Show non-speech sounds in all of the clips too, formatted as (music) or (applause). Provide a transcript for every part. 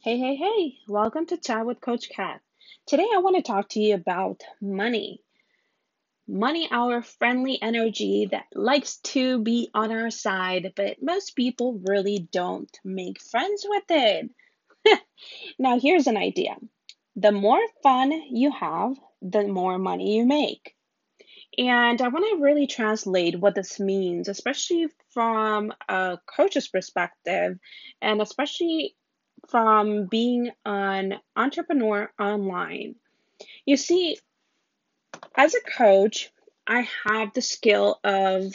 Hey, hey, hey, welcome to Chat with Coach Kat. Today I want to talk to you about money. Money, our friendly energy that likes to be on our side, but most people really don't make friends with it. (laughs) now, here's an idea the more fun you have, the more money you make. And I want to really translate what this means, especially from a coach's perspective, and especially from being an entrepreneur online. You see, as a coach, I have the skill of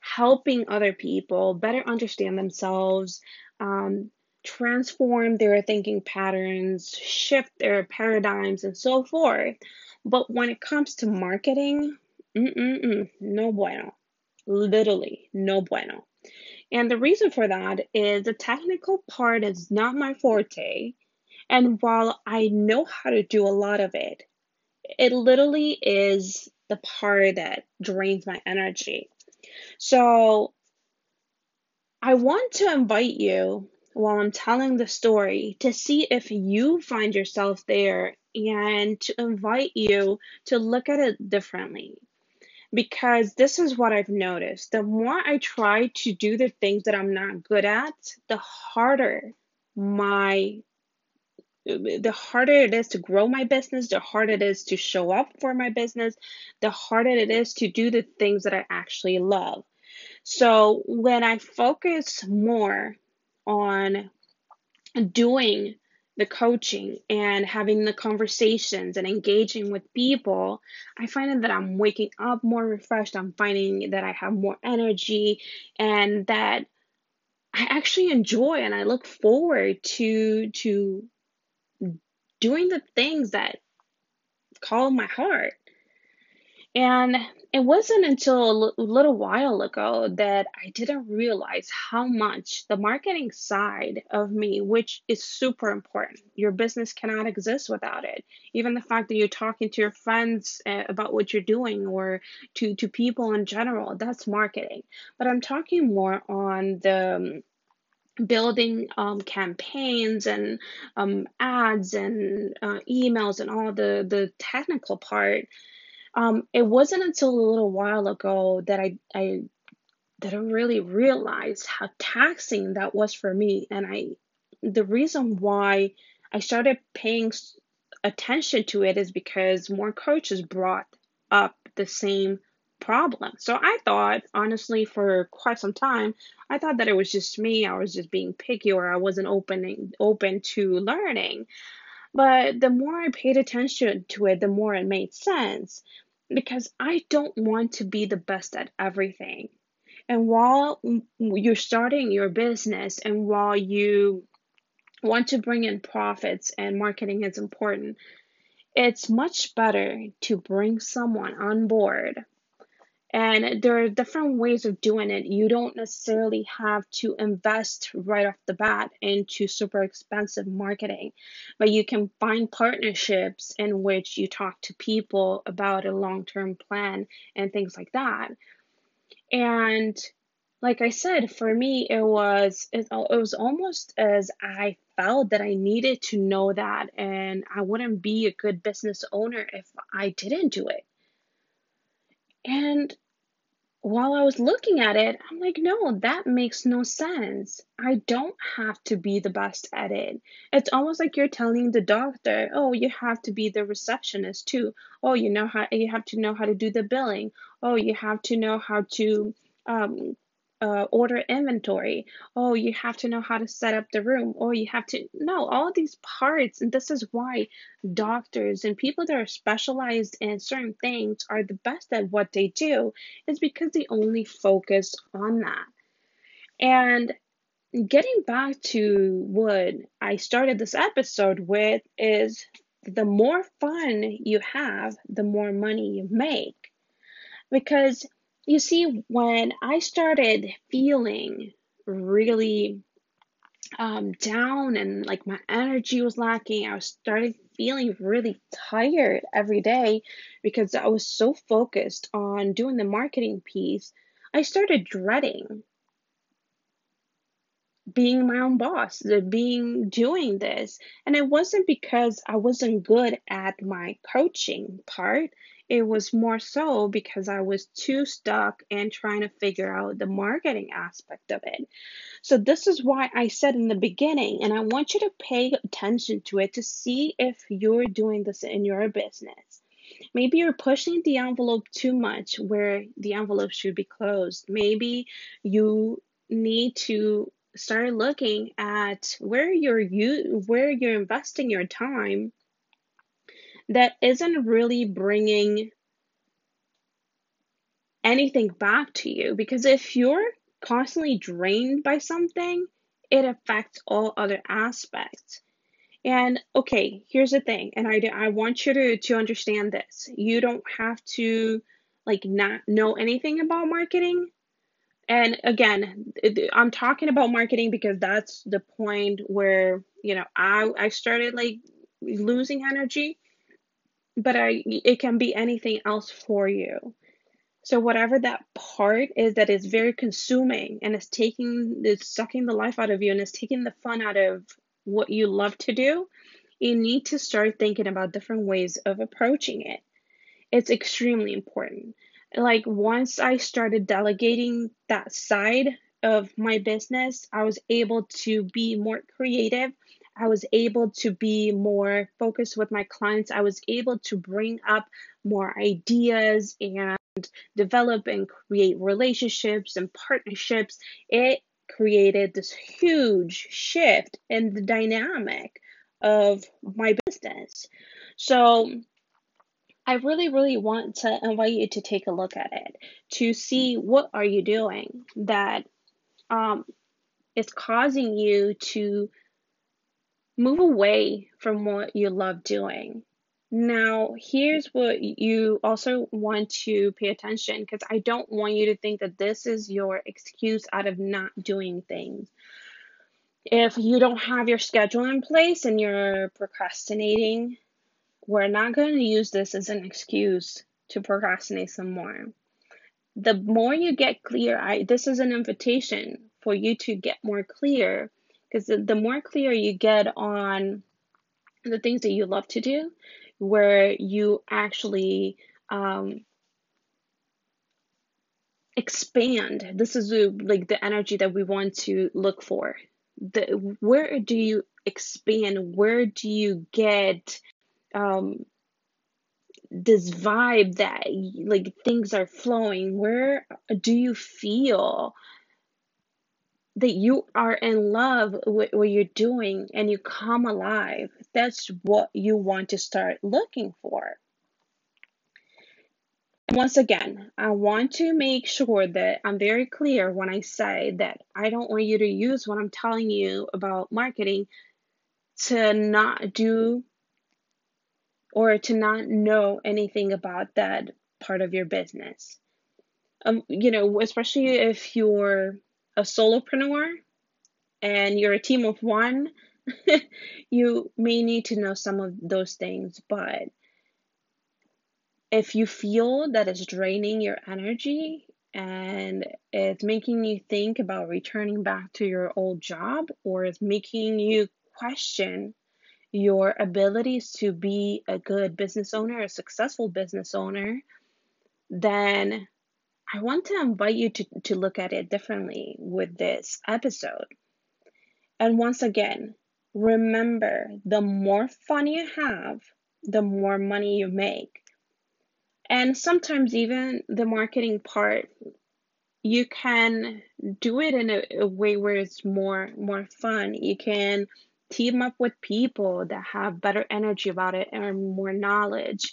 helping other people better understand themselves, um, transform their thinking patterns, shift their paradigms, and so forth. But when it comes to marketing, no bueno. Literally, no bueno. And the reason for that is the technical part is not my forte. And while I know how to do a lot of it, it literally is the part that drains my energy. So I want to invite you while I'm telling the story to see if you find yourself there and to invite you to look at it differently because this is what I've noticed. The more I try to do the things that I'm not good at, the harder my the harder it is to grow my business, the harder it is to show up for my business, the harder it is to do the things that I actually love. So when I focus more on doing the coaching and having the conversations and engaging with people, I find that I'm waking up more refreshed. I'm finding that I have more energy and that I actually enjoy and I look forward to to doing the things that call my heart. And it wasn't until a little while ago that I didn't realize how much the marketing side of me, which is super important, your business cannot exist without it. Even the fact that you're talking to your friends uh, about what you're doing or to, to people in general, that's marketing. But I'm talking more on the um, building um, campaigns and um, ads and uh, emails and all the, the technical part um, it wasn't until a little while ago that I, I that I really realized how taxing that was for me, and I the reason why I started paying attention to it is because more coaches brought up the same problem. So I thought, honestly, for quite some time, I thought that it was just me. I was just being picky, or I wasn't opening open to learning. But the more I paid attention to it, the more it made sense because I don't want to be the best at everything. And while you're starting your business and while you want to bring in profits and marketing is important, it's much better to bring someone on board and there are different ways of doing it. You don't necessarily have to invest right off the bat into super expensive marketing, but you can find partnerships in which you talk to people about a long term plan and things like that. And like I said, for me, it was it, it was almost as I felt that I needed to know that, and I wouldn't be a good business owner if I didn't do it. And while I was looking at it, I'm like, no, that makes no sense. I don't have to be the best at it. It's almost like you're telling the doctor, oh, you have to be the receptionist too. Oh, you know how you have to know how to do the billing. Oh, you have to know how to um, uh, order inventory. Oh, you have to know how to set up the room. Oh, you have to know all these parts. And this is why doctors and people that are specialized in certain things are the best at what they do, is because they only focus on that. And getting back to what I started this episode with is the more fun you have, the more money you make. Because you see, when I started feeling really um, down and like my energy was lacking, I was starting feeling really tired every day because I was so focused on doing the marketing piece. I started dreading being my own boss, being doing this. And it wasn't because I wasn't good at my coaching part. It was more so because I was too stuck and trying to figure out the marketing aspect of it. So this is why I said in the beginning, and I want you to pay attention to it to see if you're doing this in your business. Maybe you're pushing the envelope too much where the envelope should be closed. Maybe you need to start looking at where you're you where you're investing your time that isn't really bringing anything back to you. Because if you're constantly drained by something it affects all other aspects. And okay here's the thing and i i want you to to understand this. You don't have to like not know anything about marketing. And again i'm talking about marketing because that's the point where you know i i started like losing energy but i it can be anything else for you so whatever that part is that is very consuming and is taking is sucking the life out of you and is taking the fun out of what you love to do you need to start thinking about different ways of approaching it it's extremely important like once I started delegating that side of my business, I was able to be more creative. I was able to be more focused with my clients. I was able to bring up more ideas and develop and create relationships and partnerships. It created this huge shift in the dynamic of my business. So, I really, really want to invite you to take a look at it to see what are you doing that um, is causing you to move away from what you love doing. Now, here's what you also want to pay attention because I don't want you to think that this is your excuse out of not doing things. If you don't have your schedule in place and you're procrastinating, we're not going to use this as an excuse to procrastinate some more. The more you get clear, I this is an invitation for you to get more clear because the, more clear you get on the things that you love to do, where you actually um, expand. This is like the energy that we want to look for. The where do you expand? Where do you get um, this vibe that like things are flowing where do you feel that you are in love with what you're doing and you come alive that's what you want to start looking for once again, I want to make sure that I'm very clear when I say that I don't want you to use what I'm telling you about marketing to not do or to not know anything about that part of your business. Um, you know, especially if you're a solopreneur and you're a team of one, (laughs) you may need to know some of those things. But if you feel that it's draining your energy and it's making you think about returning back to your old job or it's making you question your abilities to be a good business owner, a successful business owner, then I want to invite you to, to look at it differently with this episode. And once again, remember the more fun you have, the more money you make. And sometimes, even the marketing part, you can do it in a, a way where it's more more fun. You can team up with people that have better energy about it and more knowledge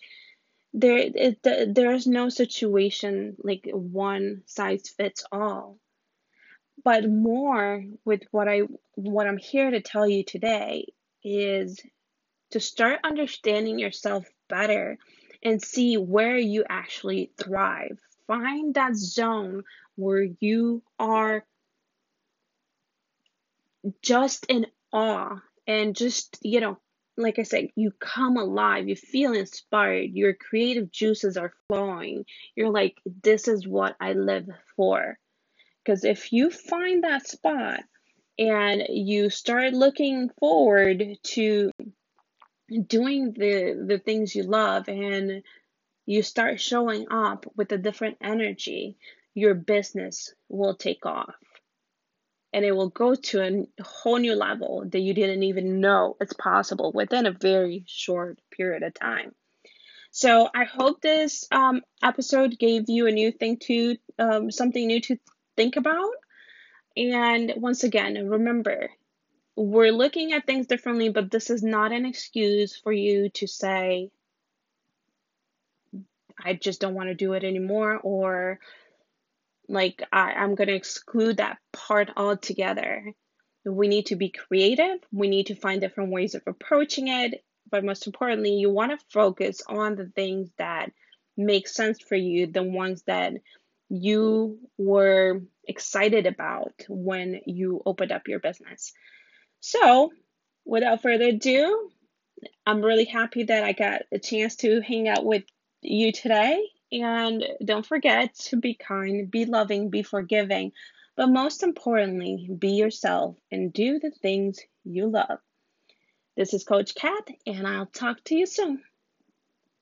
there it, there's no situation like one size fits all. But more with what i what i'm here to tell you today is to start understanding yourself better and see where you actually thrive. Find that zone where you are just in awe and just, you know, like I said, you come alive, you feel inspired, your creative juices are flowing. You're like, this is what I live for. Because if you find that spot and you start looking forward to doing the the things you love and you start showing up with a different energy, your business will take off. And it will go to a whole new level that you didn't even know it's possible within a very short period of time. So I hope this um, episode gave you a new thing to, um, something new to think about. And once again, remember, we're looking at things differently, but this is not an excuse for you to say, I just don't want to do it anymore, or like I, I'm going to exclude that part altogether. We need to be creative. We need to find different ways of approaching it. But most importantly, you want to focus on the things that make sense for you, the ones that you were excited about when you opened up your business. So, without further ado, I'm really happy that I got a chance to hang out with you today. And don't forget to be kind, be loving, be forgiving, but most importantly, be yourself and do the things you love. This is Coach Kat, and I'll talk to you soon.